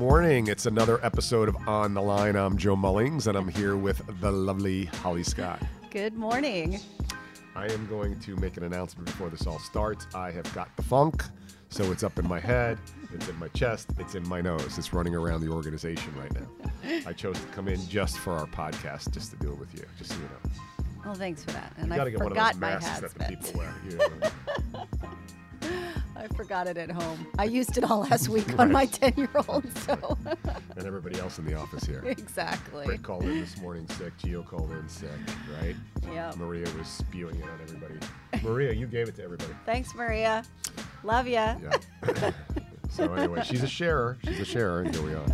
morning. It's another episode of On the Line. I'm Joe Mullings, and I'm here with the lovely Holly Scott. Good morning. I am going to make an announcement before this all starts. I have got the funk, so it's up in my head, it's in my chest, it's in my nose. It's running around the organization right now. I chose to come in just for our podcast, just to do it with you, just so you know. Well, thanks for that. And You I got to get one of forgot my masks that the people wear. You know. I forgot it at home. I used it all last week on my 10 year old. So, and everybody else in the office here. exactly. Rick called in this morning sick. Gio called in sick, right? Yeah. Maria was spewing it on everybody. Maria, you gave it to everybody. Thanks, Maria. Love ya. Yeah. so anyway, she's a sharer. She's a sharer, and here we are.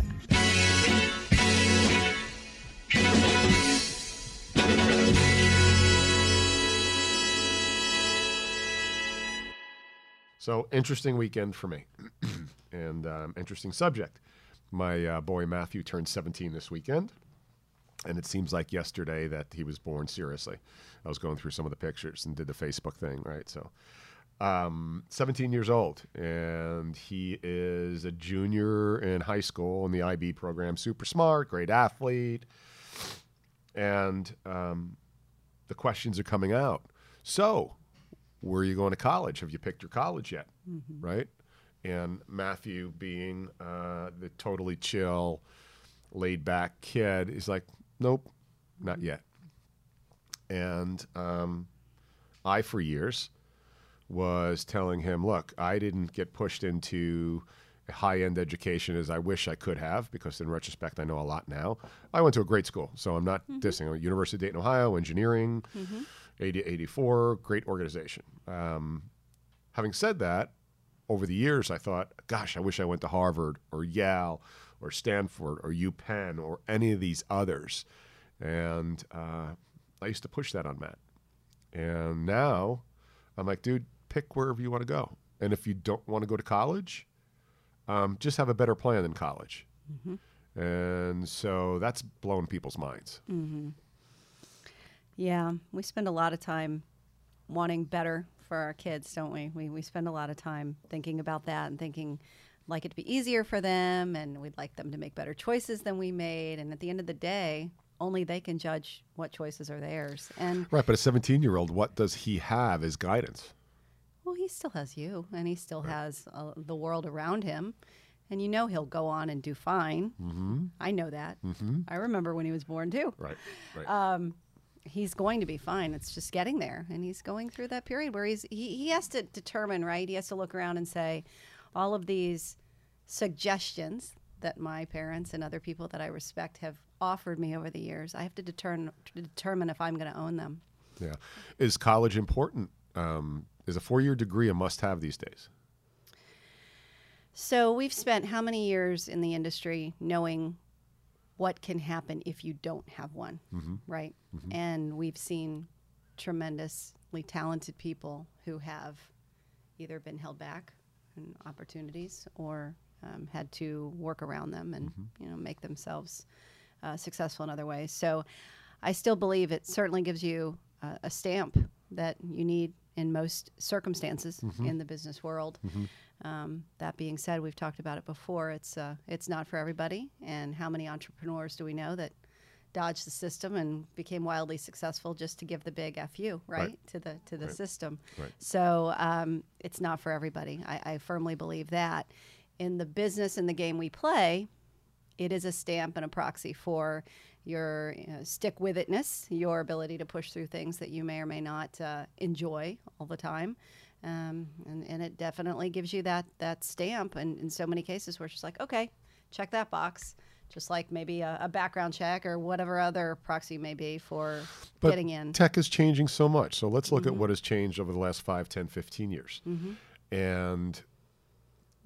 So interesting weekend for me, and um, interesting subject. My uh, boy Matthew turned 17 this weekend, and it seems like yesterday that he was born. Seriously, I was going through some of the pictures and did the Facebook thing, right? So, um, 17 years old, and he is a junior in high school in the IB program. Super smart, great athlete, and um, the questions are coming out. So, where are you going to college? Have you picked your college yet? Right? And Matthew, being uh, the totally chill, laid back kid, is like, nope, not yet. And um, I, for years, was telling him, look, I didn't get pushed into high end education as I wish I could have, because in retrospect, I know a lot now. I went to a great school, so I'm not dissing. I'm at University of Dayton, Ohio, engineering, 80, 84, great organization. Um, having said that, over the years, I thought, gosh, I wish I went to Harvard or Yale or Stanford or UPenn or any of these others. And uh, I used to push that on Matt. And now I'm like, dude, pick wherever you want to go. And if you don't want to go to college, um, just have a better plan than college. And so that's blown people's minds. Yeah. We spend a lot of time wanting better for our kids, don't we? We, we spend a lot of time thinking about that and thinking like it to be easier for them and we'd like them to make better choices than we made. And at the end of the day, only they can judge what choices are theirs. And Right, but a 17 year old, what does he have as guidance? Well, he still has you, and he still has uh, the world around him, and you know he'll go on and do fine. Mm-hmm. I know that. Mm-hmm. I remember when he was born too. Right, right. Um, he's going to be fine. It's just getting there, and he's going through that period where he's he, he has to determine, right? He has to look around and say, all of these suggestions that my parents and other people that I respect have offered me over the years. I have to determine determine if I'm going to own them. yeah. Is college important? Um, is a four year degree a must have these days? So we've spent how many years in the industry knowing what can happen if you don't have one, right? And we've seen tremendously talented people who have either been held back in opportunities or um, had to work around them and you know make themselves uh, successful in other ways. So I still believe it certainly gives you uh, a stamp that you need in most circumstances in the business world. Um, that being said, we've talked about it before. It's uh, it's not for everybody. And how many entrepreneurs do we know that dodged the system and became wildly successful just to give the big fu right, Right. to the to the Right. system? Right. So um, it's not for everybody. I, I firmly believe that. In the business and the game we play, it is a stamp and a proxy for your you know, stick with itness, your ability to push through things that you may or may not uh, enjoy all the time. Um, and, and it definitely gives you that that stamp. And in so many cases, where it's just like, okay, check that box, just like maybe a, a background check or whatever other proxy may be for But getting in. tech is changing so much. So let's look at what has changed over the last 5, 10, 15 years. And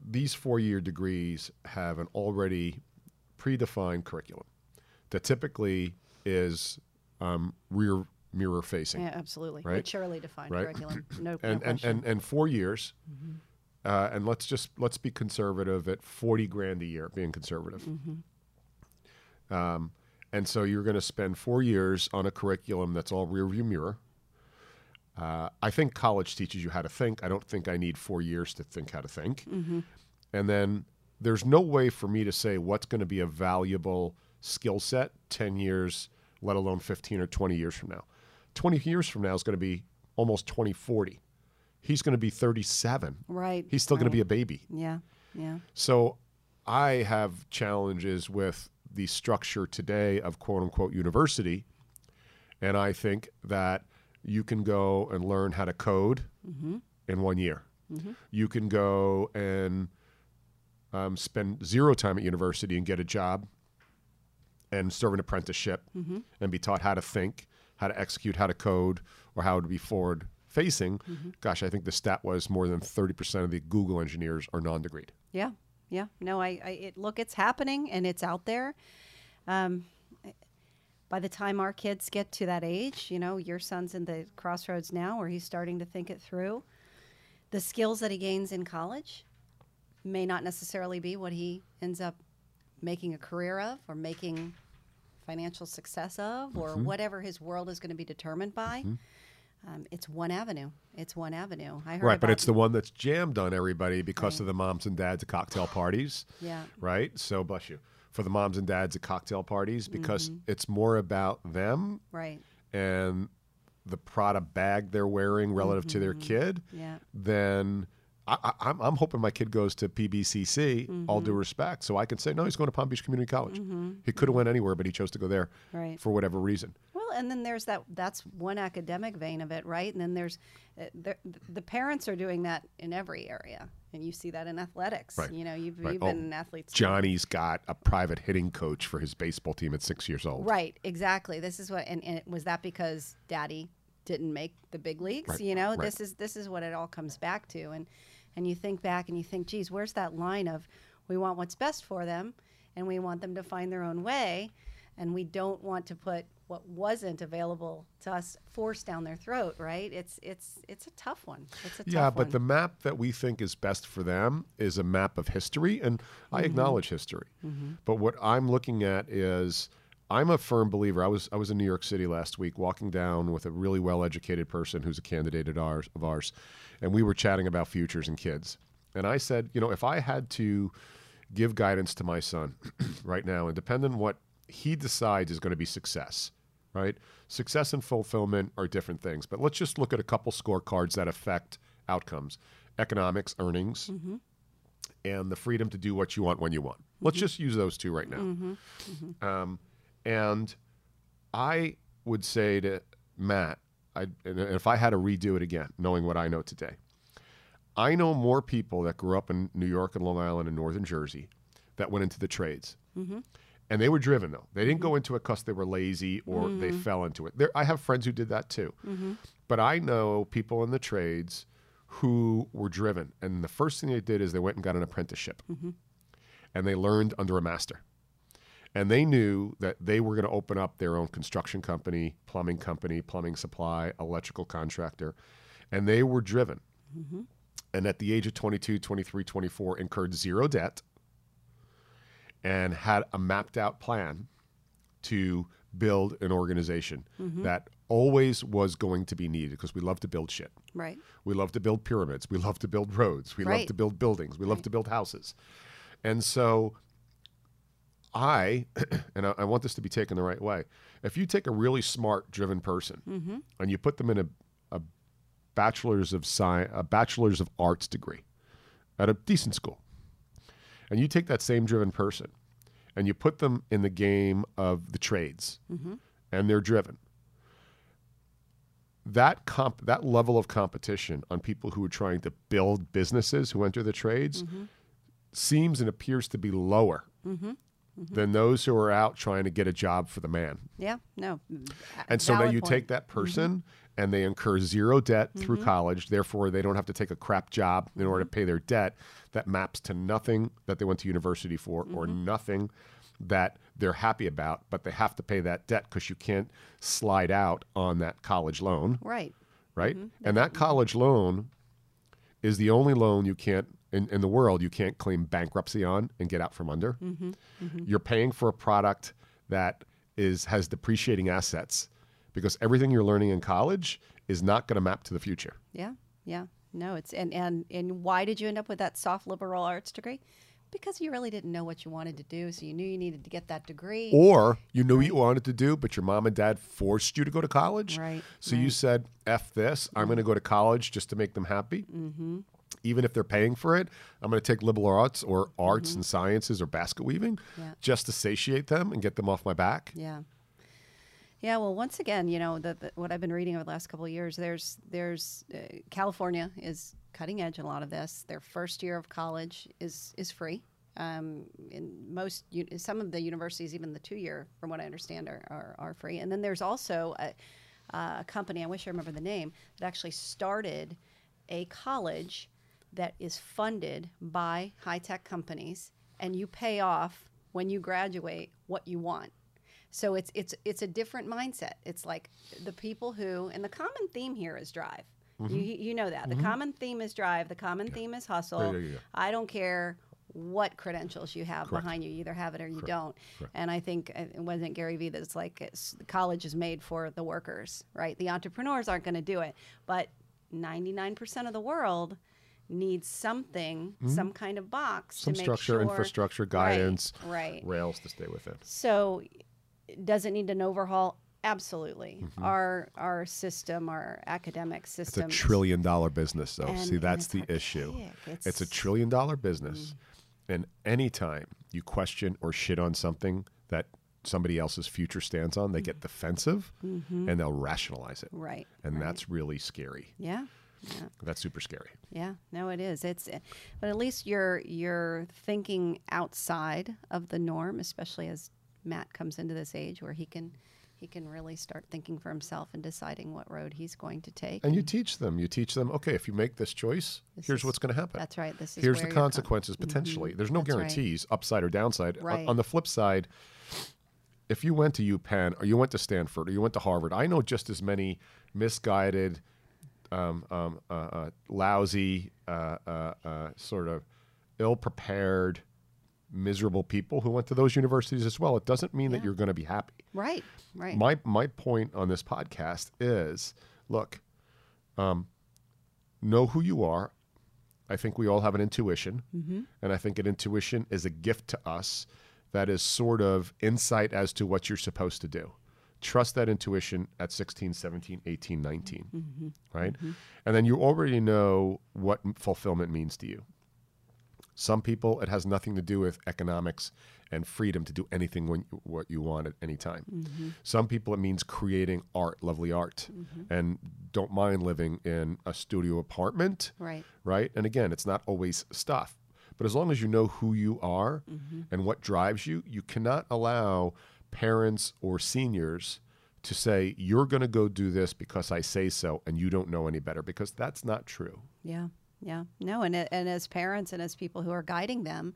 these four year degrees have an already predefined curriculum that typically is um, rear mirror facing. yeah, absolutely. Right? Maturely defined Right? curriculum. No, no and, and, and, and four years. Uh, and let's just let's be conservative at 40 grand a year being conservative um, and so you're going to spend four years on a curriculum that's all rear view mirror uh, i think college teaches you how to think i don't think i need four years to think how to think and then there's no way for me to say what's going to be a valuable skill set 10 years, let alone 15 or 20 years from now. 20 years from now is going to be almost 2040. He's going to be 37. Right. He's still going to be a baby. Yeah. Yeah. So I have challenges with the structure today of quote unquote university. And I think that you can go and learn how to code mm-hmm. in one year. Mm-hmm. You can go and um, spend zero time at university and get a job and serve an apprenticeship mm-hmm. and be taught how to think, how to execute, how to code, or how to be forward facing. Gosh, I think the stat was more than 30% of the Google engineers are non degreed. Yeah, yeah. No, I, I it, look, it's happening and it's out there. Um, by the time our kids get to that age, you know, your son's in the crossroads now where he's starting to think it through. The skills that he gains in college may not necessarily be what he ends up making a career of or making financial success of or whatever his world is going to be determined by. Um, it's one avenue. It's one avenue. I heard Right, but it's the one that's jammed on everybody because of the moms and dads at cocktail parties. Yeah. Right? So, bless you. For the moms and dads at cocktail parties because Mm-hmm. it's more about them right. and the Prada bag they're wearing relative to their kid Mm-hmm. Yeah. than I, I'm hoping my kid goes to PBCC. All Mm-hmm. due respect, so I can say no, he's going to Palm Beach Community College. He could have went anywhere, but he chose to go there Right. for whatever reason. Well, and then there's that. That's one academic vein of it, right? And then there's uh, the, the parents are doing that in every area, and you see that in athletics. Right. You know, you've, Right. you've Oh, been an athlete. Johnny's got a private hitting coach for his baseball team at six years old. Right. Exactly. This is what. And, and was that because Daddy didn't make the big leagues? You know, this is this is what it all comes back to. And and you think back and you think, geez, where's that line of we want what's best for them, and we want them to find their own way, and we don't want to put what wasn't available to us forced down their throat, right? It's it's it's a tough one. It's a tough Yeah, but one. the map that we think is best for them is a map of history, and Mm-hmm. I acknowledge history. But what I'm looking at is I'm a firm believer. I was I was in New York City last week, walking down with a really well-educated person who's a candidate at ours of ours, and we were chatting about futures and kids. And I said, you know, if I had to give guidance to my son right now, and depending on what he decides is going to be success, right? Success and fulfillment are different things, but let's just look at a couple scorecards that affect outcomes economics, earnings, mm-hmm. and the freedom to do what you want when you want. Let's mm-hmm. just use those two right now. Mm-hmm. Um, and I would say to Matt, I, and if I had to redo it again, knowing what I know today, I know more people that grew up in New York and Long Island and Northern Jersey that went into the trades. Mm-hmm. And they were driven, though. They didn't go mm-hmm. into it because they were lazy or they mm-hmm. fell into it. There, I have friends who did that too. But I know people in the trades who were driven. And the first thing they did is they went and got an apprenticeship. And they learned under a master. And they knew that they were going to open up their own construction company, plumbing company, plumbing supply, electrical contractor. And they were driven. Mm-hmm. And at the age of 22, 23, 24, incurred zero debt and had a mapped out plan to build an organization mm-hmm. that always was going to be needed because we love to build shit. right. We love to build pyramids. We love to build roads. We love to build buildings. We love to build houses. And so I, and I, I want this to be taken the right way, if you take a really smart, driven person mm-hmm. and you put them in a, a bachelor's of science, a bachelor's of arts degree at a decent school, and you take that same driven person and you put them in the game of the trades mm-hmm. and they're driven that comp that level of competition on people who are trying to build businesses who enter the trades mm-hmm. seems and appears to be lower Mm-hmm. than those who are out trying to get a job for the man. Yeah. No. And so now you point. take that person mm-hmm. and they incur zero debt through mm-hmm. college, therefore they don't have to take a crap job in order to pay their debt that maps to nothing that they went to university for or nothing that they're happy about, but they have to pay that debt because you can't slide out on that college loan Right. right? And that college loan is the only loan you can't in, in the world you can't claim bankruptcy on and get out from under. Mm-hmm, mm-hmm. You're paying for a product that is has depreciating assets because everything you're learning in college is not going to map to the future. Yeah. Yeah. No, it's and and and why did you end up with that soft liberal arts degree? because you really didn't know what you wanted to do, so you knew you needed to get that degree. Or you knew what you wanted to do, but your mom and dad forced you to go to college. Right, So you said, F this, I'm mm-hmm. going to go to college just to make them happy. Mm-hmm. Even if they're paying for it, I'm going to take liberal arts or arts and sciences or basket weaving Mm-hmm. Yeah. just to satiate them and get them off my back. Yeah. Yeah, well, once again, you know, the, the, what I've been reading over the last couple of years, there's, there's, uh, California is cutting edge in a lot of this. Their first year of college is is free. Um, in most, some of the universities, even the two year, from what I understand, are, are, are free. And then there's also a, a company, I wish I remember the name, that actually started a college that is funded by high tech companies, and you pay off when you graduate what you want. So it's it's it's a different mindset. It's like the people who and the common theme here is drive. You you know that. The common theme is drive, the common theme is hustle. Yeah, yeah, yeah. I don't care what credentials you have behind you. You either have it or you don't. And I think uh, it wasn't Gary Vee that's like it's, college is made for the workers, right? The entrepreneurs aren't going to do it, but 99% of the world needs something, some kind of box Mm-hmm. Some to make structure, sure, infrastructure, guidance, right. rails to stay within. So, does it need an overhaul? Absolutely. Mm-hmm. Our our system, our academic system. It's a trillion dollar business, though. And- See, that's it's the issue. archaic. It's, a Mm. trillion dollar business. And anytime you question or shit on something that somebody else's future stands on, they get defensive and they'll rationalize it. Mm-hmm. right? And right. that's really scary. yeah, yeah, That's super scary. yeah. No, it is. It's, eh, but at least you're you're thinking outside of the norm, especially as Matt comes into this age where he can he can really start thinking for himself and deciding what road he's going to take. And you teach them. You teach them, okay, if you make this choice, This here's is- what's going to happen. That's right. This is Here's the consequences mm-hmm. potentially. There's no That's right. guarantees, upside or downside. On- Right. On, the flip side, if you went to UPenn or you went to Stanford or you went to Harvard, I know just as many misguided, um, um, uh, uh, lousy, uh, uh, uh, sort of ill prepared, miserable people who went to those universities as well. It doesn't mean that you're going to be happy. Right. Right. My my point on this podcast is, look, um, know who you are. I think we all have an intuition, and I think an intuition is a gift to us that is sort of insight as to what you're supposed to do. Trust that intuition at 16, 17, 18, 19, mm-hmm. Mm-hmm. right? And then you already know what fulfillment means to you. Some people, it has nothing to do with economics and freedom to do anything when, what you want at any time. Mm-hmm. Some people, it means creating art, lovely art, and don't mind living in a studio apartment, right. right? And again, it's not always stuff. But as long as you know who you are and what drives you, you cannot allow parents or seniors to say, you're going to go do this because I say so, and you don't know any better, because that's not true. Yeah, yeah, no, and and as parents and as people who are guiding them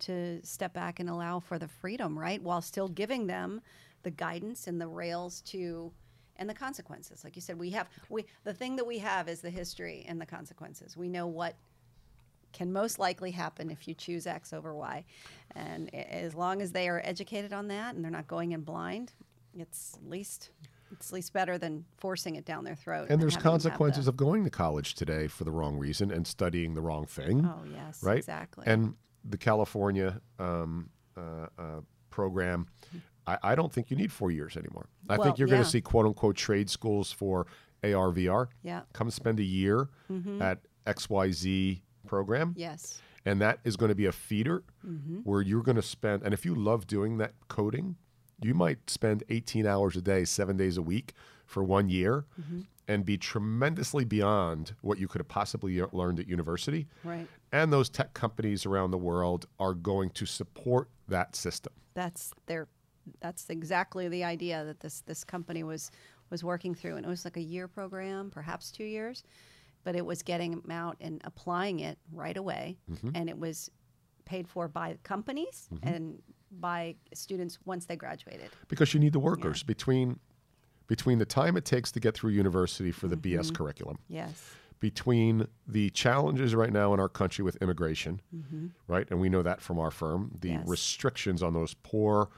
to step back and allow for the freedom, right, while still giving them the guidance and the rails to and the consequences. Like you said, we have we the thing that we have is the history and the consequences. We know what can most likely happen if you choose X over Y, and as long as they are educated on that and they're not going in blind, it's at least. It's at least better than forcing it down their throat. And there's having them have the- consequences of going to college today for the wrong reason and studying the wrong thing. Oh yes, right? exactly. And the California um, uh, uh, program, I, I don't think you need four years anymore. I Well, think you're going to see quote unquote trade schools for AR, VR. Yeah. Come spend a year at XYZ program. Yes. And that is going to be a feeder Mm-hmm. where you're going to spend, and if you love doing that coding, you might spend 18 hours a day, seven days a week for one year Mm-hmm. and be tremendously beyond what you could have possibly learned at university. Right. And those tech companies around the world are going to support that system. That's their that's exactly the idea that this this company was was working through and it was like a year program, perhaps 2 years, but it was getting them out and applying it right away Mm-hmm. and it was paid for by companies and by students once they graduated. Because you need the workers between between the time it takes to get through university for the Mm-hmm. BS curriculum, Yes. between the challenges right now in our country with immigration, right? And we know that from our firm, the Mm-hmm. Yes. restrictions on those poor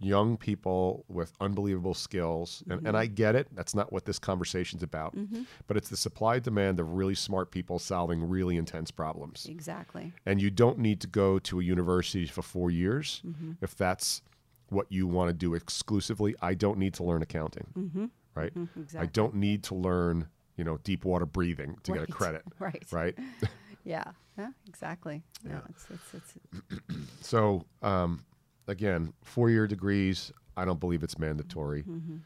young people with unbelievable skills. And, and mm-hmm. I get it. That's not what this conversation's about. Mm-hmm. But it's the supply demand of really smart people solving really intense problems. Exactly. And you don't need to go to a university for four years mm-hmm. if that's what you want to do exclusively. I don't need to learn accounting, right? I exactly. don't need to learn, you know, deep water breathing to get a credit, Right. right? Yeah. Yeah. Exactly. Yeah. It's, it's, it's, So, um, again, four year degrees, I don't believe it's mandatory. Mm-hmm.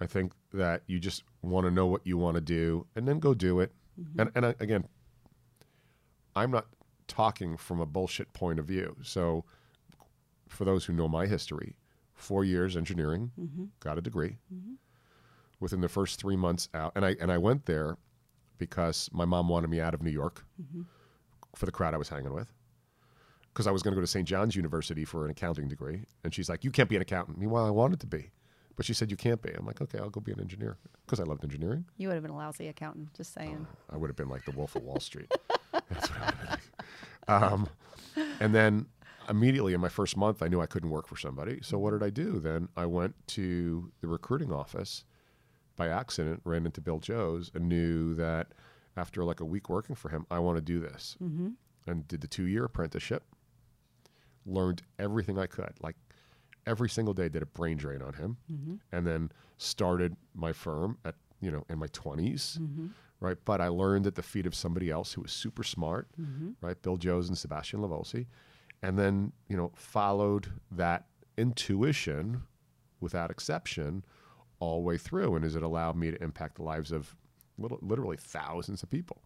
I think that you just want to know what you want to do and then go do it. Mm-hmm. And, and I, again, I'm not talking from a bullshit point of view. So, for those who know my history, four years engineering, mm-hmm. got a degree. Within the first three months out, and I and I went there because my mom wanted me out of New York for the crowd I was hanging with because I was going to go to St. John's University for an accounting degree. And she's like, You can't be an accountant. Meanwhile, I wanted to be. But she said, You can't be. I'm like, Okay, I'll go be an engineer because I loved engineering. you would have been a lousy accountant, just saying. I would have been like the Wolf of Wall Street. That's what I would have been like. Um, and then immediately in my first month, I knew I couldn't work for somebody. So what did I do? Then I went to the recruiting office by accident, ran into Bill Joes, and knew that after like a week working for him, I want to do this. Mm-hmm. And did the two year apprenticeship. Learned everything I could, like every single day. Did a brain drain on him, mm-hmm. and then started my firm at you know in my 20s mm-hmm. right? But I learned at the feet of somebody else who was super smart, mm-hmm. right? Bill Joes and Sebastian Lavosi, and then you know followed that intuition without exception all the way through, and has it allowed me to impact the lives of little, literally thousands of people,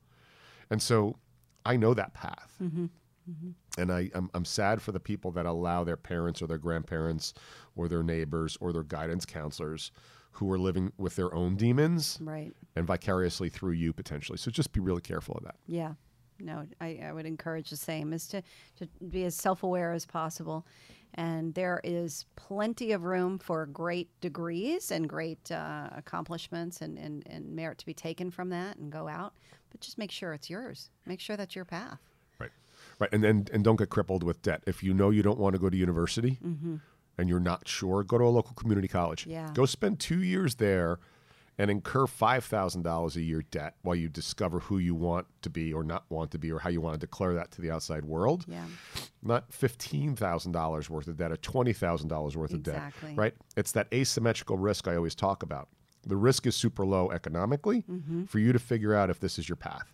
and so I know that path. And I, I'm, I'm sad for the people that allow their parents or their grandparents or their neighbors or their guidance counselors who are living with their own demons Right. and vicariously through you potentially. So just be really careful of that. Yeah. No, I, I would encourage the same is to, to be as self aware as possible. And there is plenty of room for great degrees and great uh, accomplishments and, and, and merit to be taken from that and go out. But just make sure it's yours. Make sure that's your path. Right. Right. And then and don't get crippled with debt. If you know you don't want to go to university mm-hmm. and you're not sure, go to a local community college. Yeah. Go spend two years there and incur five thousand dollars a year debt while you discover who you want to be or not want to be or how you want to declare that to the outside world. Yeah. Not fifteen thousand dollars worth of debt or twenty thousand dollars worth Exactly. of debt. Right? It's that asymmetrical risk I always talk about. The risk is super low economically mm-hmm. for you to figure out if this is your path.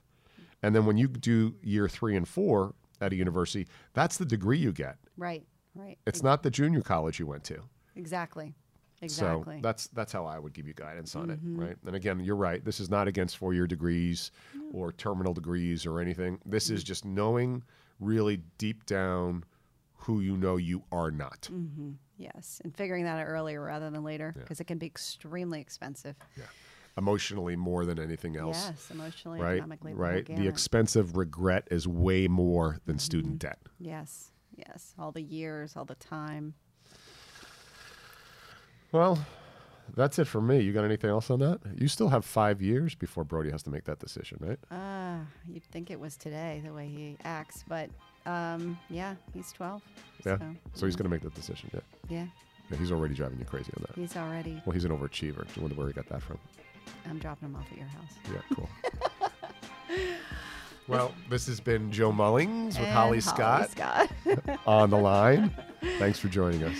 And then when you do year three and four at a university, that's the degree you get. Right. Right. It's not the junior college you went to. Exactly. Exactly. Mm-hmm. So that's that's how I would give you guidance on it, right? And again, you're right. This is not against four-year degrees or terminal degrees or anything. This is just knowing really deep down who you know you are not. yes. And figuring that out earlier rather than later because it can be extremely expensive. Yeah. Emotionally more than anything else. Yes. Emotionally, Right, economically. right. The gamut. expensive regret is way more than Mm-hmm. student debt. Yes. Yes. All the years, all the time. Well, that's it for me. You got anything else on that? You still have five years before Brody has to make that decision, right? Ah, you'd think it was today the way he acts, but um, yeah, he's 12. Yeah. So, So he's going to make that decision. Yeah. yeah, yeah. He's already driving you crazy on that. he's already. Well, he's an overachiever. I wonder where he got that from. I'm dropping him off at your house. Yeah, cool. well, this has been Joe Mullings with And Holly Scott Scott. on the line. Thanks for joining us.